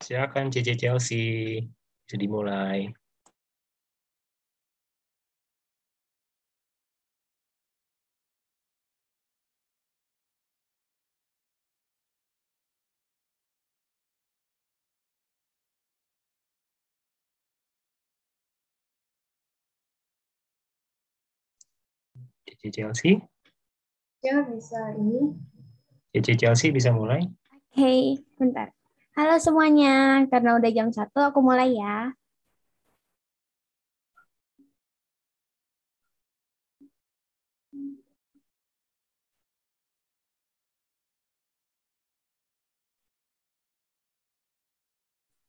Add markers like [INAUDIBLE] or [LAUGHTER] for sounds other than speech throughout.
Silakan CC Chelsea. Bisa dimulai. CC Chelsea. Ya, bisa ini. CC Chelsea bisa mulai. Oke, bentar. Halo semuanya, karena udah jam 1 aku mulai ya.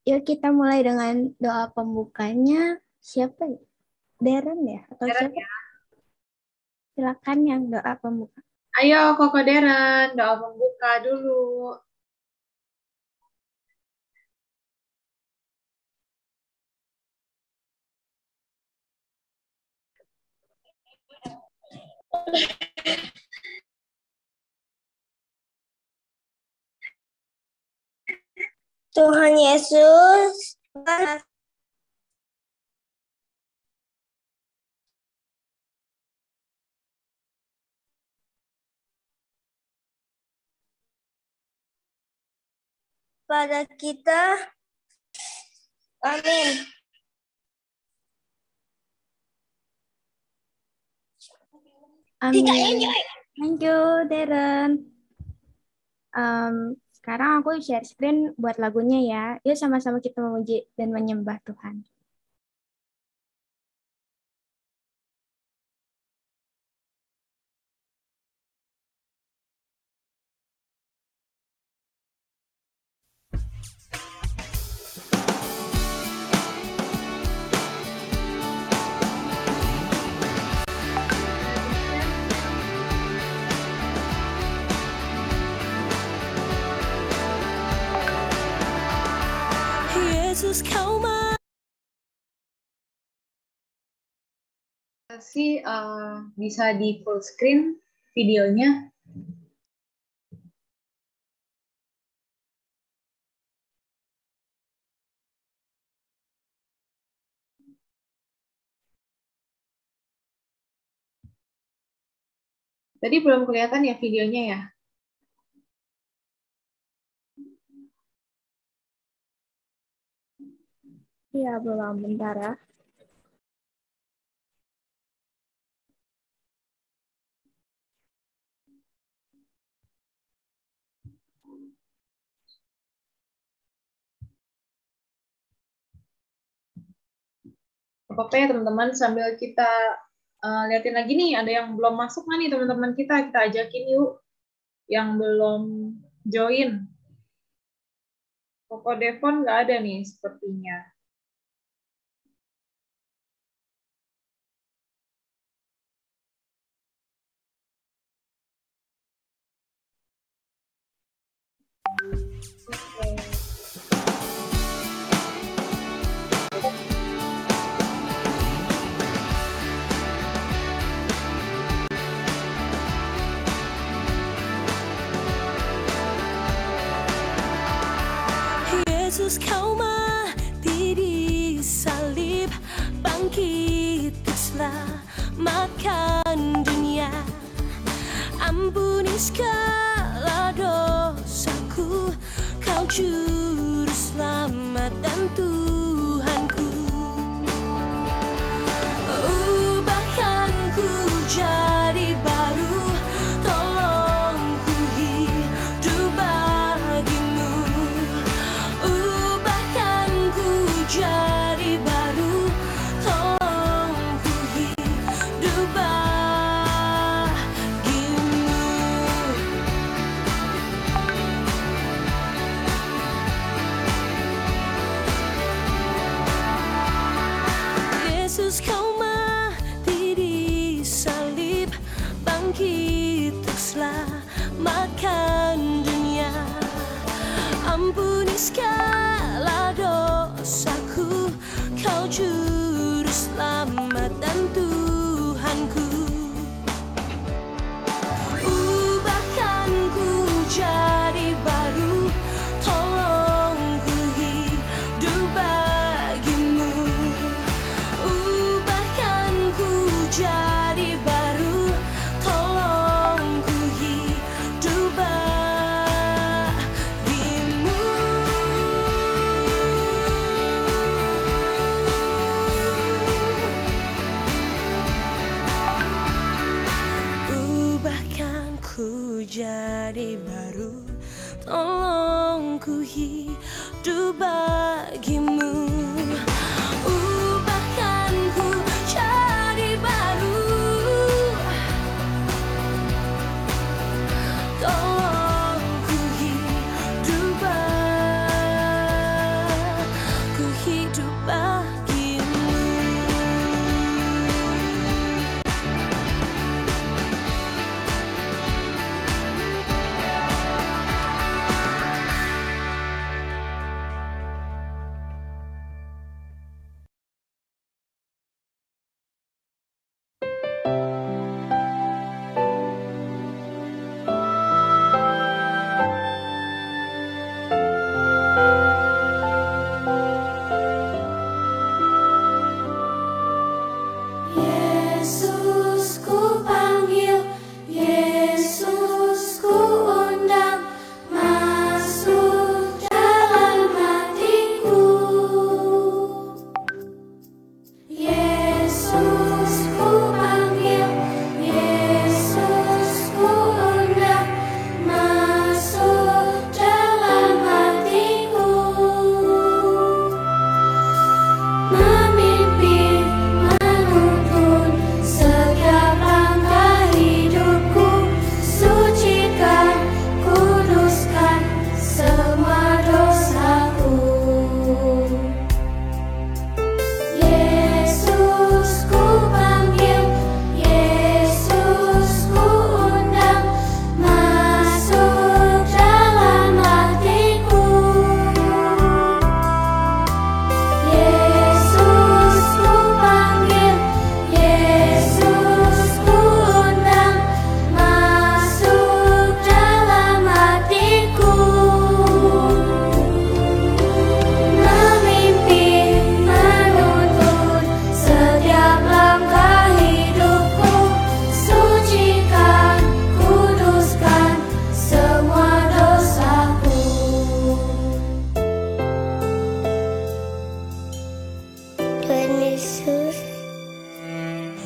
Yuk kita mulai dengan doa pembukanya. Siapa ya? Darren ya? Atau Darren siapa? Silakan yang doa pembuka. Ayo, Koko Deren, doa pembuka dulu. Tuhan Yesus, pada kita. Amin. Amin. Thank you, Darren. Em, sekarang aku share screen buat lagunya ya. Yuk sama-sama kita memuji dan menyembah Tuhan. Eh, bisa di full screen videonya. Tadi belum kelihatan ya videonya ya? Iya, belum. Bentar ya. apa-apa ya teman-teman sambil kita uh, liatin lagi nih ada yang belum masuk nggak nih teman-teman kita kita ajakin yuk yang belum join Koko Devon nggak ada nih sepertinya Yesus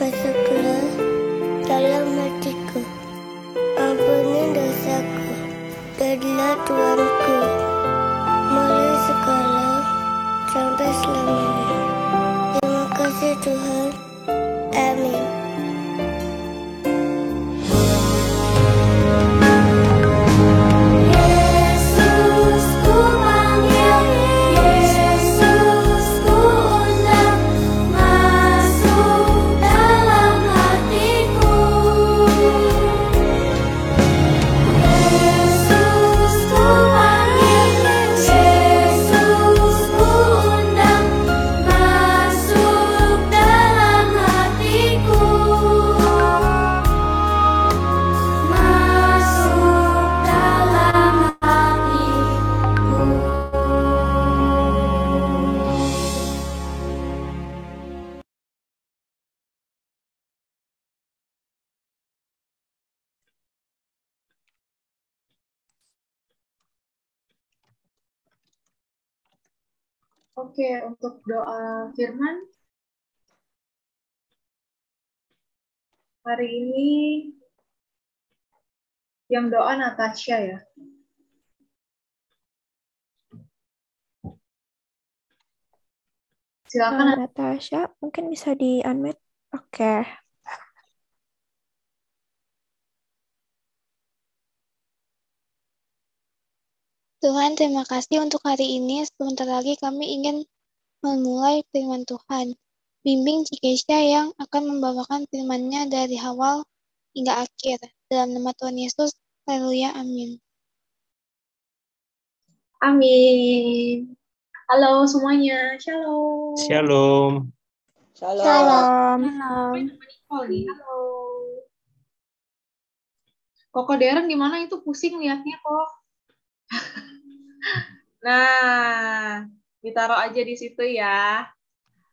masuklah dalam hatiku. Ampuni dosaku, jadilah Tuanku. Mulai sekarang sampai selamanya. Terima kasih Tuhan. Oke, untuk doa firman hari ini yang doa Natasha ya. Silakan Natasha, mungkin bisa di-unmute. Oke. Tuhan, terima kasih untuk hari ini. Sebentar lagi kami ingin memulai firman Tuhan. Bimbing Cikesha yang akan membawakan firman-Nya dari awal hingga akhir. Dalam nama Tuhan Yesus, haleluya, amin. Amin. Halo semuanya, shalom. Shalom. Shalom. Nicole nih, halo. Koko Deren gimana itu pusing liatnya kok. [LAUGHS] nah, ditaruh aja di situ ya.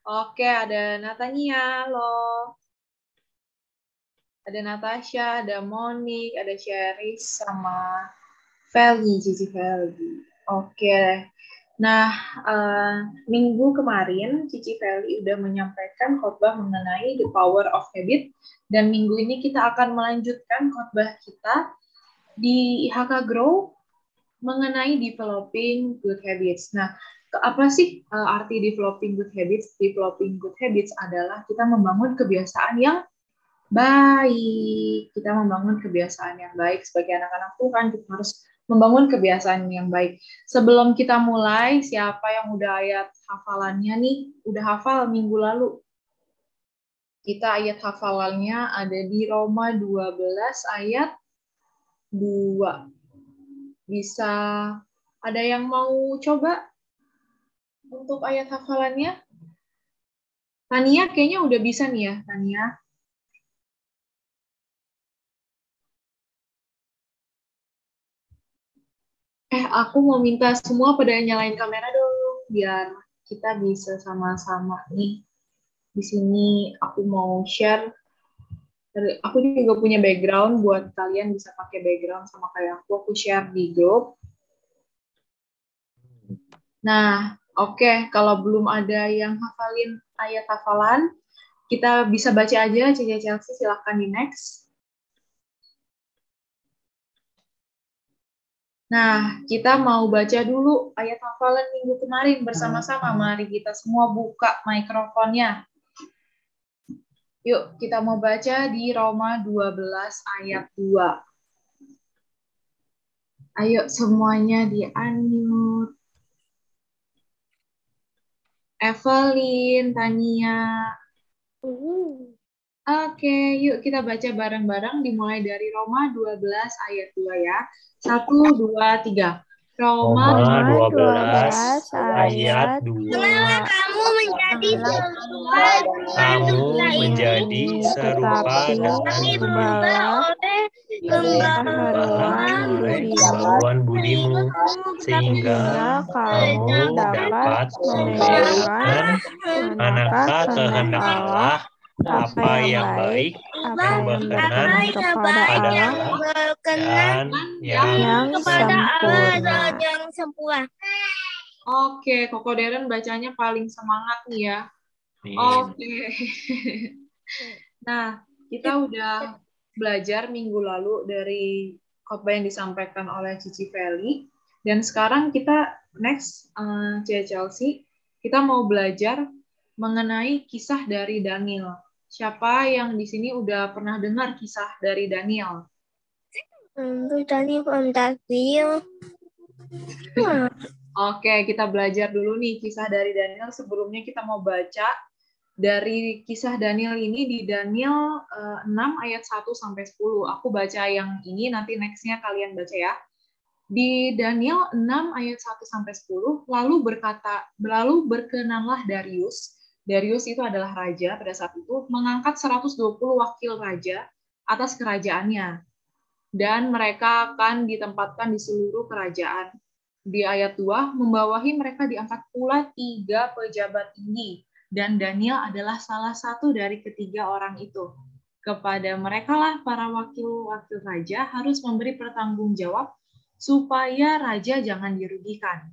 Oke, ada Natania, halo. Ada Natasha, ada Monik, ada Cheris, sama Feli, Cici Feli. Oke. Nah, eh, minggu kemarin Cici Feli udah menyampaikan khotbah mengenai the power of habit dan minggu ini kita akan melanjutkan khotbah kita di IHK Grow mengenai developing good habits. Nah, apa sih uh, arti developing good habits? Developing good habits adalah kita membangun kebiasaan yang baik. Kita membangun kebiasaan yang baik sebagai anak-anak Tuhan, kita harus membangun kebiasaan yang baik. Sebelum kita mulai, siapa yang udah ayat hafalannya nih? Udah hafal minggu lalu? Kita ayat hafalannya ada di Roma 12 ayat 2. Bisa ada yang mau coba untuk ayat hafalannya? Tania kayaknya udah bisa nih ya, Tania. Eh, aku mau minta semua pada nyalain kamera dong, biar kita bisa sama-sama nih. Di sini aku mau share. Aku juga punya background buat kalian bisa pakai background sama kayak aku. Aku share di grup. Nah, oke. Okay. Kalau belum ada yang hafalin ayat hafalan, kita bisa baca aja. Cici Chelsea, silahkan di next. Nah, kita mau baca dulu ayat hafalan minggu kemarin bersama-sama. Mari kita semua buka mikrofonnya. Yuk, kita mau baca di Roma 12 ayat 2. Ayo semuanya di unmute. Evelyn, Tania. Oke, yuk kita baca bareng-bareng dimulai dari Roma 12 ayat 2 ya. Satu, dua, tiga. Roma, Roma 12 ayat 2. kamu menjadi serupa Kamu menjadi serupa dengan budimu pembaharuan budimu sehingga kamu dapat membedakan manakah kehendak Allah apa yang baik, yang berkenan kepada Allah dan yang sempurna. Oke, Koko Deren bacanya paling semangat nih ya. Oke. [LAUGHS] Nah, kita udah belajar minggu lalu dari khotbah yang disampaikan oleh Cici Feli. Dan sekarang kita next, uh, Cia Chelsea, kita mau belajar mengenai kisah dari Daniel. Siapa yang di sini udah pernah dengar kisah dari Daniel? Tadi fantasi. Oke, kita belajar dulu nih kisah dari Daniel. Sebelumnya kita mau baca dari kisah Daniel ini di Daniel eh, 6 ayat 1 sampai 10. Aku baca yang ini, nanti next-nya kalian baca ya. Di Daniel 6 ayat 1 sampai 10, lalu berkata, lalu berkenanlah Darius. Darius itu adalah raja pada saat itu, mengangkat 120 wakil raja atas kerajaannya. Dan mereka akan ditempatkan di seluruh kerajaan di ayat 2, membawahi mereka diangkat pula tiga pejabat tinggi, dan Daniel adalah salah satu dari ketiga orang itu. Kepada mereka lah para wakil-wakil raja harus memberi pertanggungjawab supaya raja jangan dirugikan.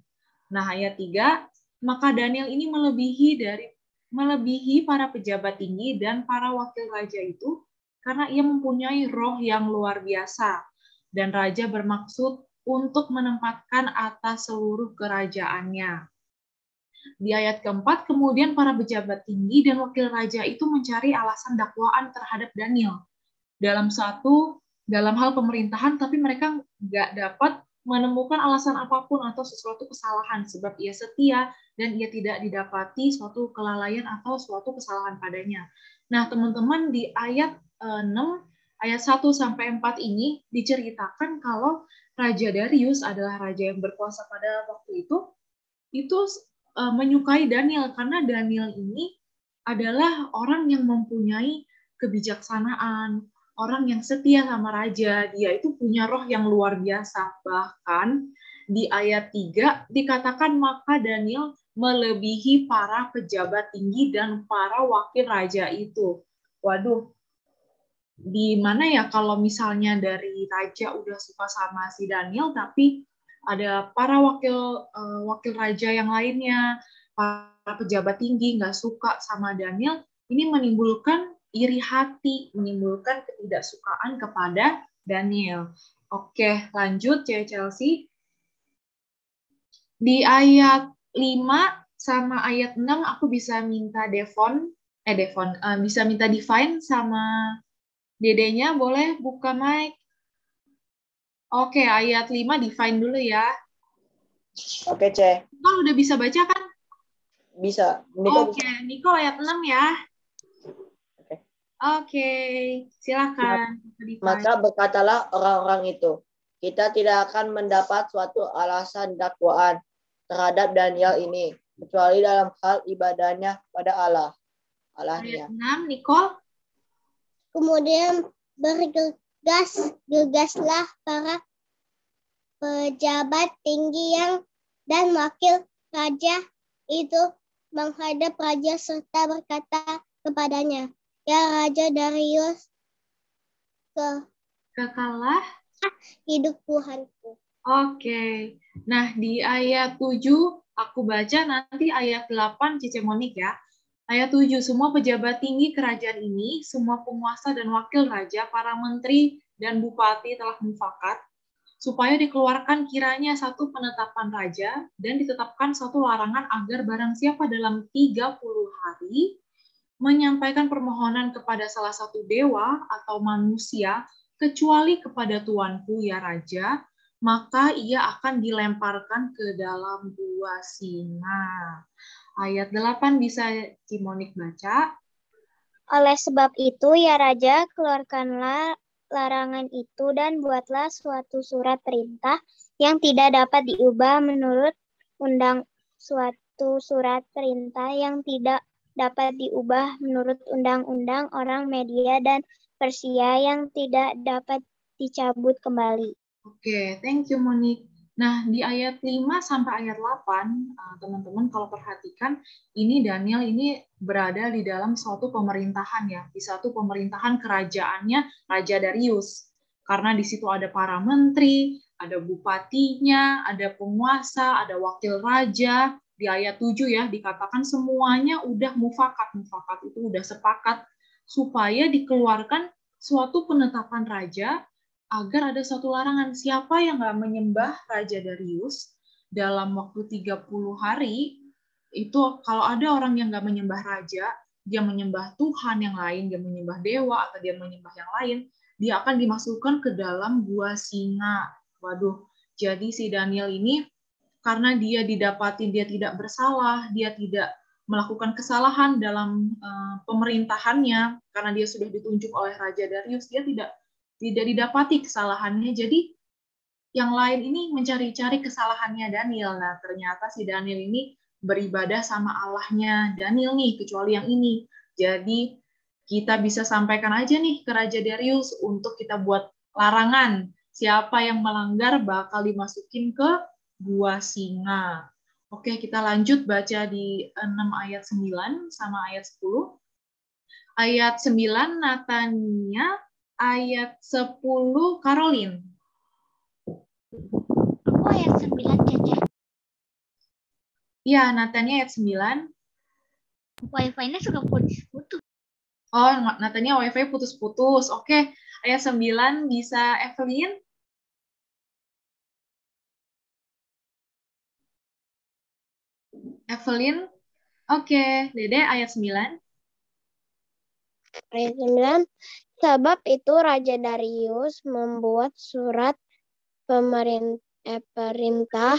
Nah, ayat 3, maka Daniel ini melebihi dari melebihi para pejabat tinggi dan para wakil raja itu karena ia mempunyai roh yang luar biasa. Dan raja bermaksud untuk menempatkan atas seluruh kerajaannya. Di ayat keempat, kemudian para pejabat tinggi dan wakil raja itu mencari alasan dakwaan terhadap Daniel dalam satu dalam hal pemerintahan, tapi mereka nggak dapat menemukan alasan apa pun atau sesuatu kesalahan sebab ia setia dan ia tidak didapati suatu kelalaian atau suatu kesalahan padanya. Nah, teman-teman di ayat 6 ayat 1 sampai 4 ini diceritakan kalau Raja Darius adalah raja yang berkuasa pada waktu itu, itu uh, menyukai Daniel karena Daniel ini adalah orang yang mempunyai kebijaksanaan, orang yang setia sama raja, dia itu punya roh yang luar biasa. Bahkan di ayat 3 dikatakan maka Daniel melebihi para pejabat tinggi dan para wakil raja itu. Waduh, di mana ya kalau misalnya dari raja udah suka sama si Daniel tapi ada para wakil uh, wakil raja yang lainnya para pejabat tinggi nggak suka sama Daniel ini menimbulkan iri hati menimbulkan ketidaksukaan kepada Daniel. Oke lanjut cewek Chelsea. Di ayat 5 sama ayat 6 aku bisa minta Devon, eh Devon, uh, bisa minta Divine sama dedenya boleh buka mic. Oke, ayat 5 Divine dulu ya. Oke, C. Nicole udah bisa baca kan? Bisa. Oke, okay. Nicole ayat 6 ya. Oke. Oke, silakan. Maka berkatalah orang-orang itu, kita tidak akan mendapat suatu alasan dakwaan terhadap Daniel ini, kecuali dalam hal ibadahnya pada Allah. Allahnya. Ayat 6, Nicole. Kemudian bergegas, gegaslah para pejabat tinggi yang dan wakil raja itu menghadap raja serta berkata kepadanya, Ya Raja Darius, ke kekalah hidup Tuhanku. Oke. Nah, di ayat 7 aku baca nanti ayat 8 Cice Monik ya. Ayat 7, semua pejabat tinggi kerajaan ini, semua penguasa dan wakil raja, para menteri dan bupati telah mufakat supaya dikeluarkan kiranya satu penetapan raja dan ditetapkan satu larangan agar barang siapa dalam 30 hari menyampaikan permohonan kepada salah satu dewa atau manusia kecuali kepada tuanku ya raja maka ia akan dilemparkan ke dalam gua singa. Ayat 8 bisa Cimonik baca. Oleh sebab itu, ya Raja, keluarkanlah larangan itu dan buatlah suatu surat perintah yang tidak dapat diubah menurut undang suatu surat perintah yang tidak dapat diubah menurut undang-undang orang media dan Persia yang tidak dapat dicabut kembali. Oke, thank you Monik. Nah, di ayat 5 sampai ayat 8, uh, teman-teman kalau perhatikan, ini Daniel ini berada di dalam suatu pemerintahan ya, di satu pemerintahan kerajaannya Raja Darius. Karena di situ ada para menteri, ada bupatinya, ada penguasa, ada wakil raja. Di ayat 7 ya, dikatakan semuanya udah mufakat. Mufakat itu udah sepakat supaya dikeluarkan suatu penetapan raja agar ada satu larangan. Siapa yang nggak menyembah Raja Darius dalam waktu 30 hari itu kalau ada orang yang nggak menyembah raja dia menyembah Tuhan yang lain dia menyembah dewa atau dia menyembah yang lain dia akan dimasukkan ke dalam gua singa. Waduh jadi si Daniel ini karena dia didapati dia tidak bersalah dia tidak melakukan kesalahan dalam uh, pemerintahannya karena dia sudah ditunjuk oleh Raja Darius dia tidak tidak didapati kesalahannya. Jadi yang lain ini mencari-cari kesalahannya Daniel. Nah, ternyata si Daniel ini beribadah sama Allahnya Daniel nih, kecuali yang ini. Jadi kita bisa sampaikan aja nih ke Raja Darius untuk kita buat larangan. Siapa yang melanggar bakal dimasukin ke gua singa. Oke, kita lanjut baca di 6 ayat 9 sama ayat 10. Ayat 9, Natania ayat 10 Karolin. Aku ayat 9 Cece. Iya, Natanya ayat 9. Wifi-nya suka putus-putus. Oh, Natanya wifi putus-putus. Oke, ayat 9 bisa Evelyn. Evelyn. Oke, Dede ayat 9. Ayat 9. Sebab itu Raja Darius membuat surat pemerintah, perintah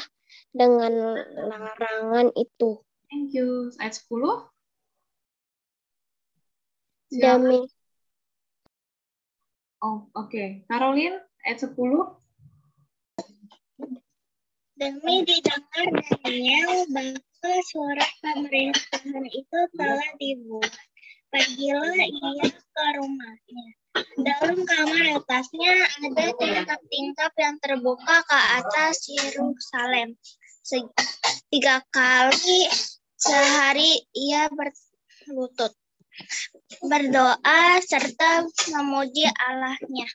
dengan larangan itu. Thank you. Ayat 10. Demi Oh, oke. Okay. Caroline, ayat 10. Demi didengar Daniel bahwa surat pemerintahan itu telah dibuat Pergilah ia ke rumahnya. Dalam kamar atasnya ada tingkap-tingkap yang terbuka ke atas Yerusalem. Tiga kali sehari ia berlutut, berdoa, serta memuji Allahnya.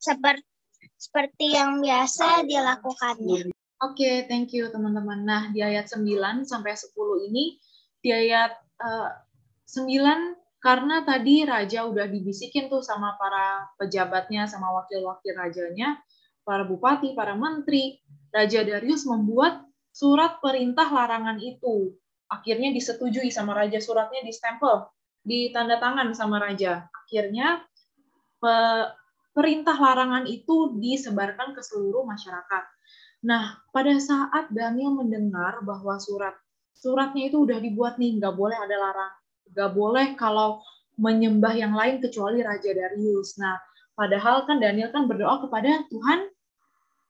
Seperti, seperti yang biasa dilakukannya. Oke, okay, thank you teman-teman. Nah, di ayat 9 sampai 10 ini, di ayat uh, Sembilan, karena tadi raja udah dibisikin tuh sama para pejabatnya, sama wakil-wakil rajanya, para bupati, para menteri. Raja Darius membuat surat perintah larangan itu. Akhirnya disetujui sama raja, suratnya distempel, ditanda tangan sama raja. Akhirnya perintah larangan itu disebarkan ke seluruh masyarakat. Nah, pada saat Daniel mendengar bahwa surat suratnya itu udah dibuat nih, nggak boleh ada larang, nggak boleh kalau menyembah yang lain kecuali Raja Darius. Nah, padahal kan Daniel kan berdoa kepada Tuhan,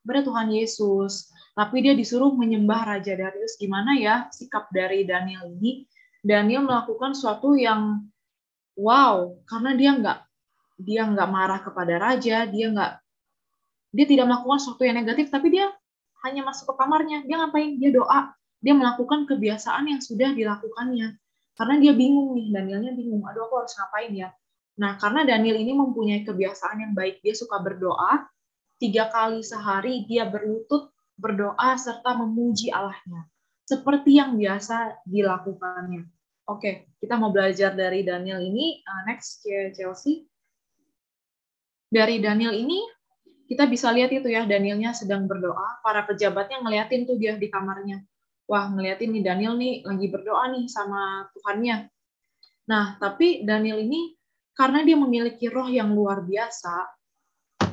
kepada Tuhan Yesus. Tapi dia disuruh menyembah Raja Darius. Gimana ya sikap dari Daniel ini? Daniel melakukan suatu yang wow, karena dia nggak dia nggak marah kepada raja, dia nggak dia tidak melakukan sesuatu yang negatif, tapi dia hanya masuk ke kamarnya. Dia ngapain? Dia doa. Dia melakukan kebiasaan yang sudah dilakukannya. Karena dia bingung nih, Danielnya bingung. Aduh, aku harus ngapain ya? Nah, karena Daniel ini mempunyai kebiasaan yang baik, dia suka berdoa. Tiga kali sehari dia berlutut, berdoa, serta memuji Allahnya. Seperti yang biasa dilakukannya. Oke, kita mau belajar dari Daniel ini. Uh, next, Chelsea. Dari Daniel ini, kita bisa lihat itu ya, Danielnya sedang berdoa. Para pejabatnya ngeliatin tuh dia di kamarnya wah ngeliatin nih Daniel nih lagi berdoa nih sama Tuhannya. Nah, tapi Daniel ini karena dia memiliki roh yang luar biasa,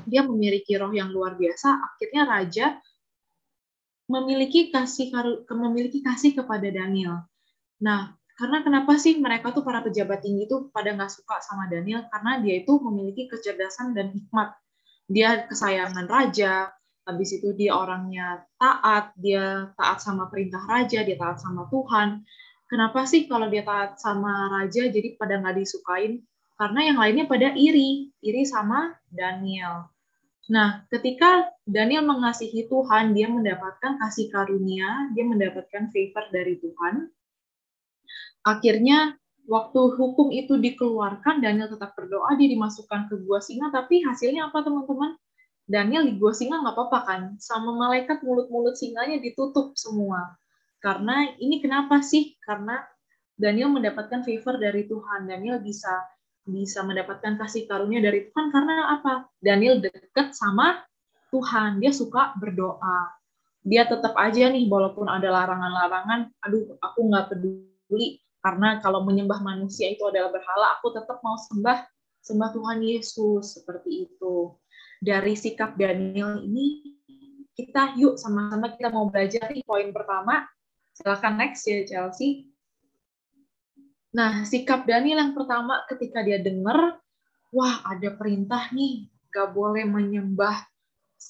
dia memiliki roh yang luar biasa, akhirnya raja memiliki kasih memiliki kasih kepada Daniel. Nah, karena kenapa sih mereka tuh para pejabat tinggi tuh pada nggak suka sama Daniel? Karena dia itu memiliki kecerdasan dan hikmat. Dia kesayangan raja, habis itu dia orangnya taat, dia taat sama perintah raja, dia taat sama Tuhan. Kenapa sih kalau dia taat sama raja jadi pada nggak disukain? Karena yang lainnya pada iri, iri sama Daniel. Nah, ketika Daniel mengasihi Tuhan, dia mendapatkan kasih karunia, dia mendapatkan favor dari Tuhan. Akhirnya waktu hukum itu dikeluarkan, Daniel tetap berdoa, dia dimasukkan ke gua singa, tapi hasilnya apa teman-teman? Daniel di gua singa nggak apa-apa kan, sama malaikat mulut-mulut singanya ditutup semua. Karena ini kenapa sih? Karena Daniel mendapatkan favor dari Tuhan. Daniel bisa bisa mendapatkan kasih karunia dari Tuhan karena apa? Daniel dekat sama Tuhan. Dia suka berdoa. Dia tetap aja nih, walaupun ada larangan-larangan, aduh, aku nggak peduli karena kalau menyembah manusia itu adalah berhala, aku tetap mau sembah sembah Tuhan Yesus seperti itu dari sikap Daniel ini kita yuk sama-sama kita mau belajar di poin pertama. Silakan next ya Chelsea. Nah, sikap Daniel yang pertama ketika dia dengar, wah ada perintah nih, gak boleh menyembah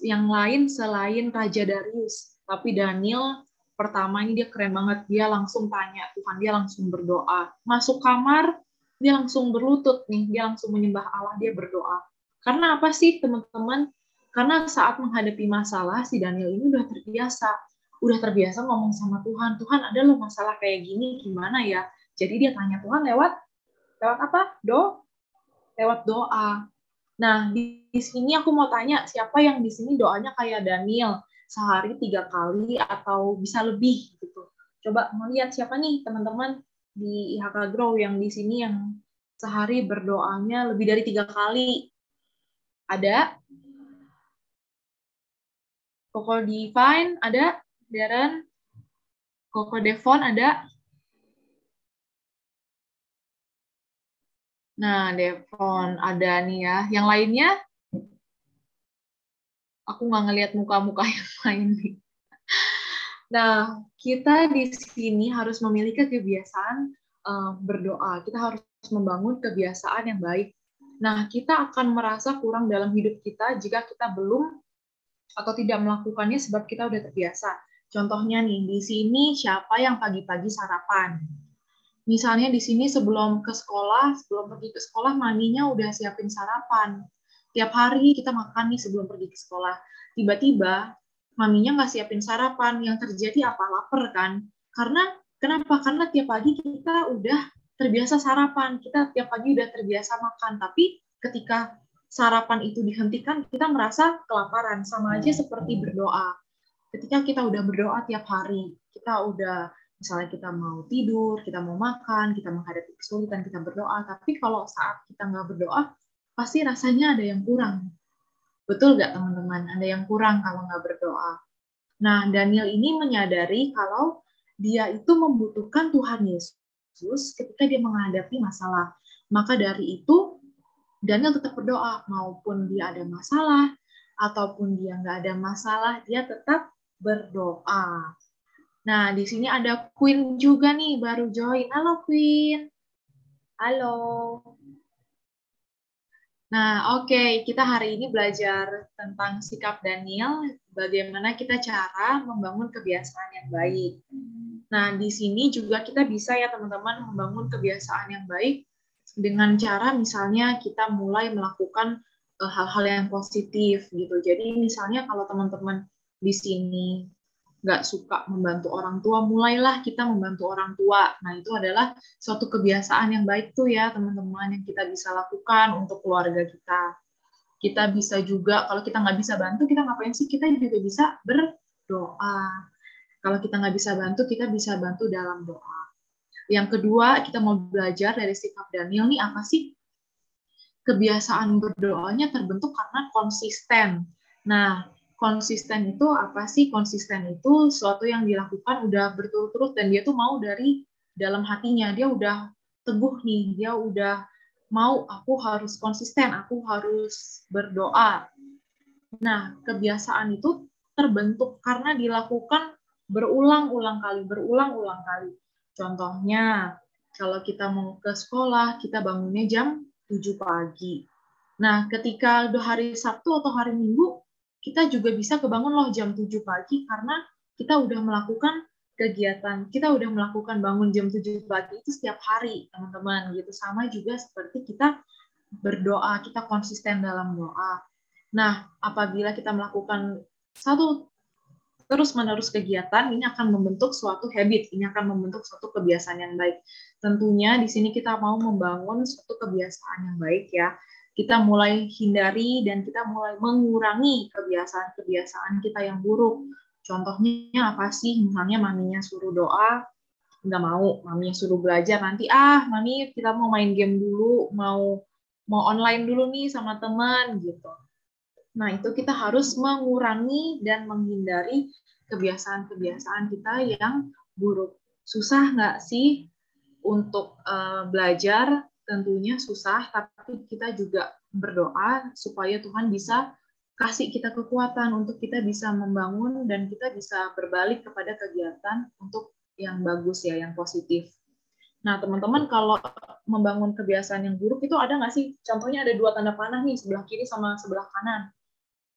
yang lain selain Raja Darius. Tapi Daniel pertama ini dia keren banget, dia langsung tanya Tuhan, dia langsung berdoa. Masuk kamar, dia langsung berlutut nih, dia langsung menyembah Allah, dia berdoa. Karena apa sih teman-teman? Karena saat menghadapi masalah, si Daniel ini udah terbiasa. Udah terbiasa ngomong sama Tuhan, Tuhan ada loh masalah kayak gini, gimana ya? Jadi dia tanya Tuhan lewat, lewat apa? Do? Lewat doa. Nah, di, di sini aku mau tanya, siapa yang di sini doanya kayak Daniel? Sehari tiga kali atau bisa lebih gitu. Coba melihat siapa nih teman-teman di IHK Grow yang di sini yang sehari berdoanya lebih dari tiga kali ada. Koko Divine ada. Darren. Koko Devon ada. Nah, Devon ada nih ya. Yang lainnya? Aku nggak ngelihat muka-muka [LAUGHS] yang lain nih. Nah, kita di sini harus memiliki kebiasaan uh, berdoa. Kita harus membangun kebiasaan yang baik Nah, kita akan merasa kurang dalam hidup kita jika kita belum atau tidak melakukannya sebab kita udah terbiasa. Contohnya nih, di sini siapa yang pagi-pagi sarapan? Misalnya di sini sebelum ke sekolah, sebelum pergi ke sekolah, maninya udah siapin sarapan. Tiap hari kita makan nih sebelum pergi ke sekolah. Tiba-tiba maminya nggak siapin sarapan, yang terjadi apa? Laper kan? Karena kenapa? Karena tiap pagi kita udah terbiasa sarapan, kita tiap pagi udah terbiasa makan, tapi ketika sarapan itu dihentikan, kita merasa kelaparan, sama aja seperti berdoa. Ketika kita udah berdoa tiap hari, kita udah misalnya kita mau tidur, kita mau makan, kita menghadapi kesulitan, kita berdoa, tapi kalau saat kita nggak berdoa, pasti rasanya ada yang kurang. Betul nggak teman-teman? Ada yang kurang kalau nggak berdoa. Nah, Daniel ini menyadari kalau dia itu membutuhkan Tuhan Yesus ketika dia menghadapi masalah. Maka dari itu, Daniel tetap berdoa, maupun dia ada masalah, ataupun dia nggak ada masalah, dia tetap berdoa. Nah, di sini ada Queen juga nih, baru join. Halo, Queen. Halo. Nah, oke, okay. kita hari ini belajar tentang sikap Daniel, bagaimana kita cara membangun kebiasaan yang baik. Nah, di sini juga kita bisa ya teman-teman membangun kebiasaan yang baik dengan cara misalnya kita mulai melakukan eh, hal-hal yang positif gitu. Jadi misalnya kalau teman-teman di sini nggak suka membantu orang tua, mulailah kita membantu orang tua. Nah, itu adalah suatu kebiasaan yang baik tuh ya, teman-teman, yang kita bisa lakukan untuk keluarga kita. Kita bisa juga, kalau kita nggak bisa bantu, kita ngapain sih? Kita juga bisa berdoa. Kalau kita nggak bisa bantu, kita bisa bantu dalam doa. Yang kedua, kita mau belajar dari sikap Daniel nih, apa sih? Kebiasaan berdoanya terbentuk karena konsisten. Nah, konsisten itu apa sih? Konsisten itu suatu yang dilakukan udah berturut-turut dan dia tuh mau dari dalam hatinya. Dia udah teguh nih, dia udah mau aku harus konsisten, aku harus berdoa. Nah, kebiasaan itu terbentuk karena dilakukan berulang-ulang kali, berulang-ulang kali. Contohnya, kalau kita mau ke sekolah, kita bangunnya jam 7 pagi. Nah, ketika hari Sabtu atau hari Minggu, kita juga bisa kebangun loh jam 7 pagi karena kita udah melakukan kegiatan, kita udah melakukan bangun jam 7 pagi itu setiap hari, teman-teman, gitu. Sama juga seperti kita berdoa, kita konsisten dalam doa. Nah, apabila kita melakukan satu terus-menerus kegiatan, ini akan membentuk suatu habit, ini akan membentuk suatu kebiasaan yang baik. Tentunya di sini kita mau membangun suatu kebiasaan yang baik ya kita mulai hindari dan kita mulai mengurangi kebiasaan-kebiasaan kita yang buruk. Contohnya apa sih? Misalnya maminya suruh doa, nggak mau. Maminya suruh belajar, nanti ah mami kita mau main game dulu, mau mau online dulu nih sama teman gitu. Nah itu kita harus mengurangi dan menghindari kebiasaan-kebiasaan kita yang buruk. Susah nggak sih untuk uh, belajar tentunya susah, tapi kita juga berdoa supaya Tuhan bisa kasih kita kekuatan untuk kita bisa membangun dan kita bisa berbalik kepada kegiatan untuk yang bagus ya, yang positif. Nah, teman-teman kalau membangun kebiasaan yang buruk itu ada nggak sih? Contohnya ada dua tanda panah nih, sebelah kiri sama sebelah kanan.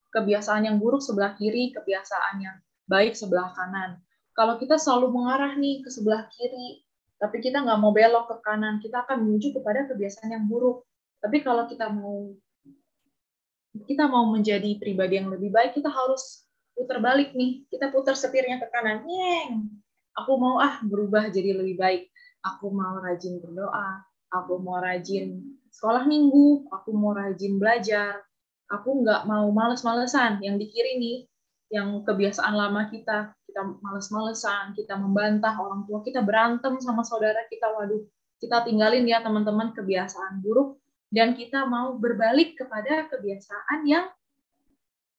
Kebiasaan yang buruk sebelah kiri, kebiasaan yang baik sebelah kanan. Kalau kita selalu mengarah nih ke sebelah kiri, tapi kita nggak mau belok ke kanan, kita akan menuju kepada kebiasaan yang buruk. Tapi kalau kita mau kita mau menjadi pribadi yang lebih baik, kita harus putar balik nih. Kita putar setirnya ke kanan. Nyeng. Aku mau ah berubah jadi lebih baik. Aku mau rajin berdoa. Aku mau rajin sekolah minggu. Aku mau rajin belajar. Aku nggak mau males-malesan. Yang di kiri nih, yang kebiasaan lama kita kita males-malesan, kita membantah orang tua kita, berantem sama saudara kita, waduh, kita tinggalin ya teman-teman kebiasaan buruk dan kita mau berbalik kepada kebiasaan yang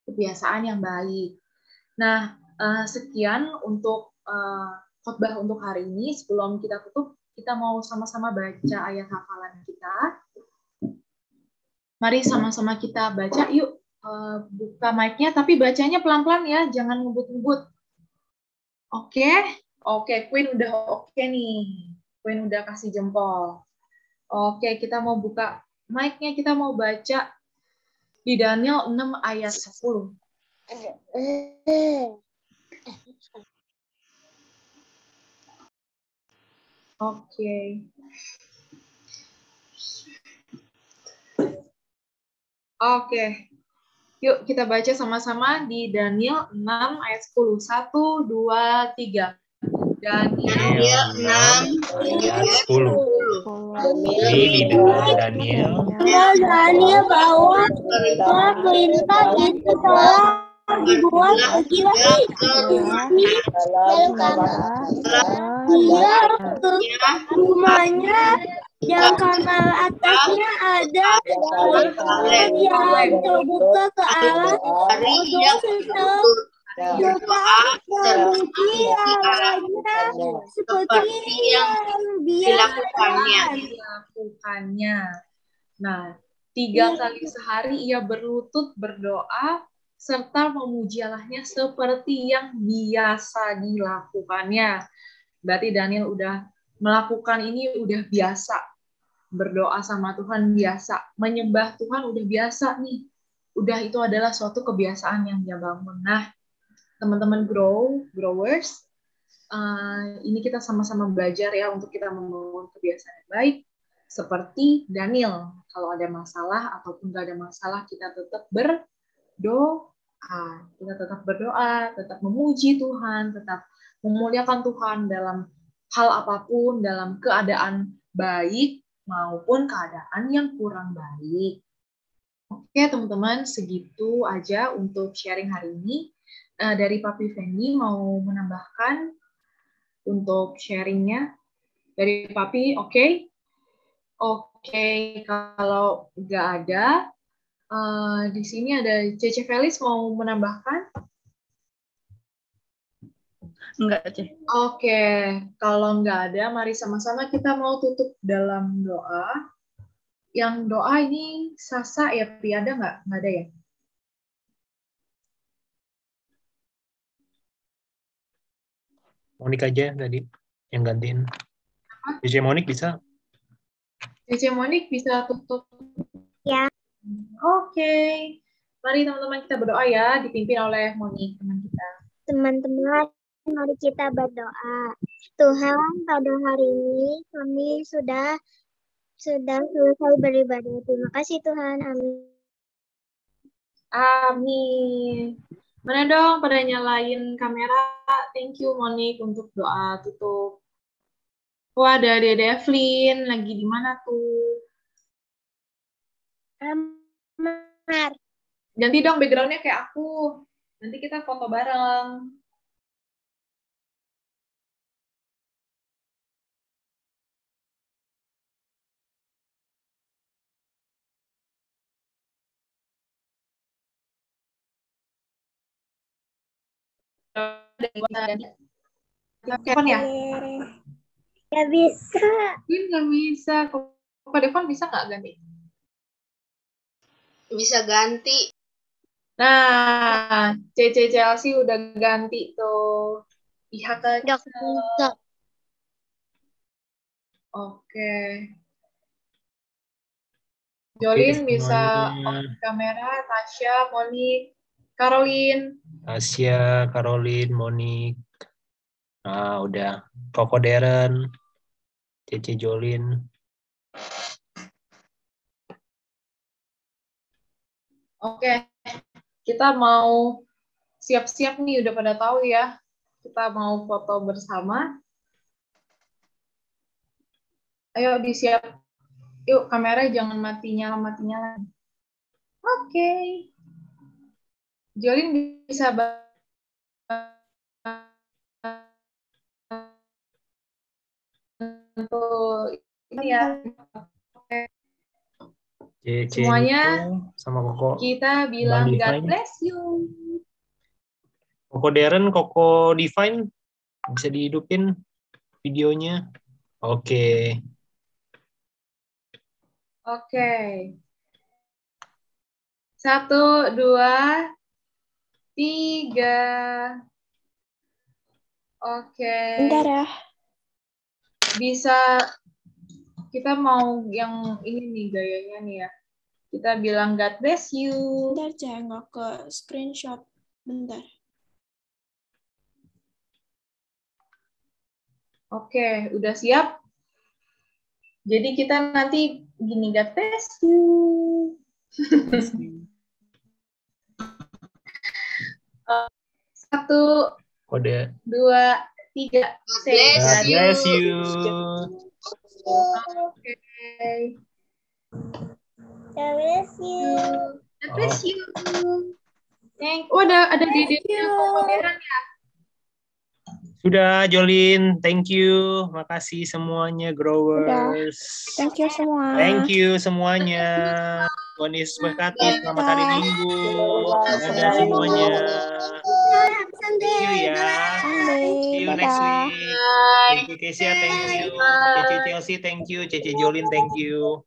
kebiasaan yang baik. Nah, uh, sekian untuk uh, khotbah untuk hari ini. Sebelum kita tutup, kita mau sama-sama baca ayat hafalan kita. Mari sama-sama kita baca. Yuk, uh, buka mic-nya, tapi bacanya pelan-pelan ya, jangan ngebut-ngebut. Oke, okay. oke, okay. Queen udah oke okay nih. Queen udah kasih jempol. Oke, okay, kita mau buka mic-nya, kita mau baca di Daniel 6 ayat 10. Oke. Okay. Oke. Okay. Yuk kita baca sama-sama di Daniel 6 ayat 10. 1, 2, 3. Daniel 6 ayat 10. Ini di Daniel. Daniel bahwa perintah itu telah dibuat dalam kamar. Dia rumahnya yang kamar atasnya ada yang terbuka ke arah kedua Doa memuji Allahnya seperti yang dilakukannya. dilakukannya. Nah, tiga kali sehari ia berlutut berdoa serta memuji Allahnya seperti yang biasa dilakukannya. Berarti Daniel udah melakukan ini udah biasa. Berdoa sama Tuhan biasa. Menyembah Tuhan udah biasa nih. Udah itu adalah suatu kebiasaan yang dia bangun. Nah, teman-teman grow, growers, uh, ini kita sama-sama belajar ya untuk kita membangun kebiasaan yang baik. Seperti Daniel, kalau ada masalah ataupun nggak ada masalah, kita tetap berdoa. Kita tetap berdoa, tetap memuji Tuhan, tetap memuliakan Tuhan dalam hal apa pun, dalam keadaan baik maupun keadaan yang kurang baik. Oke, teman-teman, segitu aja untuk sharing hari ini. Uh, dari Papi Fendi mau menambahkan untuk sharingnya dari Papi, oke? Okay? Oke, okay, kalau nggak ada, uh, di sini ada Cece Felis mau menambahkan? Enggak. Oke, okay. kalau nggak ada, mari sama-sama kita mau tutup dalam doa. Yang doa ini Sasa ya, Pi, ada nggak? Nggak ada ya? Monik aja tadi yang gantiin. Cece Monik bisa? Cece Monik bisa tutup. Ya. Oke. Okay. Mari teman-teman kita berdoa ya, dipimpin oleh Monik teman kita. Teman-teman, mari kita berdoa. Tuhan, pada hari ini kami sudah sudah selesai beribadah. Terima kasih Tuhan. Amin. Amin. Mana dong pada nyalain kamera? Thank you Monik untuk doa tutup. Wah, ada Dede Evelyn. Lagi di mana tuh? Kamar. Ganti dong backgroundnya kayak aku. Nanti kita foto bareng. Telepon ya? Gak bisa. Ini nggak bisa. Kok Devon bisa nggak ganti? Bisa ganti. Nah, CC Chelsea udah ganti tuh. IHK. Bisa. Oke. Jolin bisa on kamera, Tasya, Monik, Caroline. Asia, Caroline, Monik. Nah, udah. Koko Deren, Cece Jolin. Oke, kita mau siap-siap nih, udah pada tahu ya. Kita mau foto bersama. Ayo disiap. Yuk, kamera jangan mati nyala mati nyala. Oke. Jolin bisa bantu ini ya. Cece Semuanya sama Koko. Kita bilang Bang God bless you. Koko Deren, Koko Divine. Bisa dihidupin videonya. Oke. Oke. Satu, dua, tiga. Oke. Bentar ya. Bisa kita mau yang ini nih gayanya nih ya. Kita bilang God bless you. Bentar, Cek. Nggak ke screenshot. Bentar. Oke, udah siap? Jadi kita nanti gini, God bless you. [LAUGHS] Satu, Kode. dua, tiga. Bless God you. bless you. Oke. God bless you. God bless you. Thank. Oh, ada ada Koko Deran ya. Sudah, Jolin. Thank you. Makasih semuanya, growers. Thank you semua. Thank you semuanya. Tuhan Yesus berkati. Selamat hari Minggu. Dadah semuanya. Thank you ya. See you next week. Thank you Kesia, thank you. Cece Chelsea, thank you. Cece Jolin, thank you.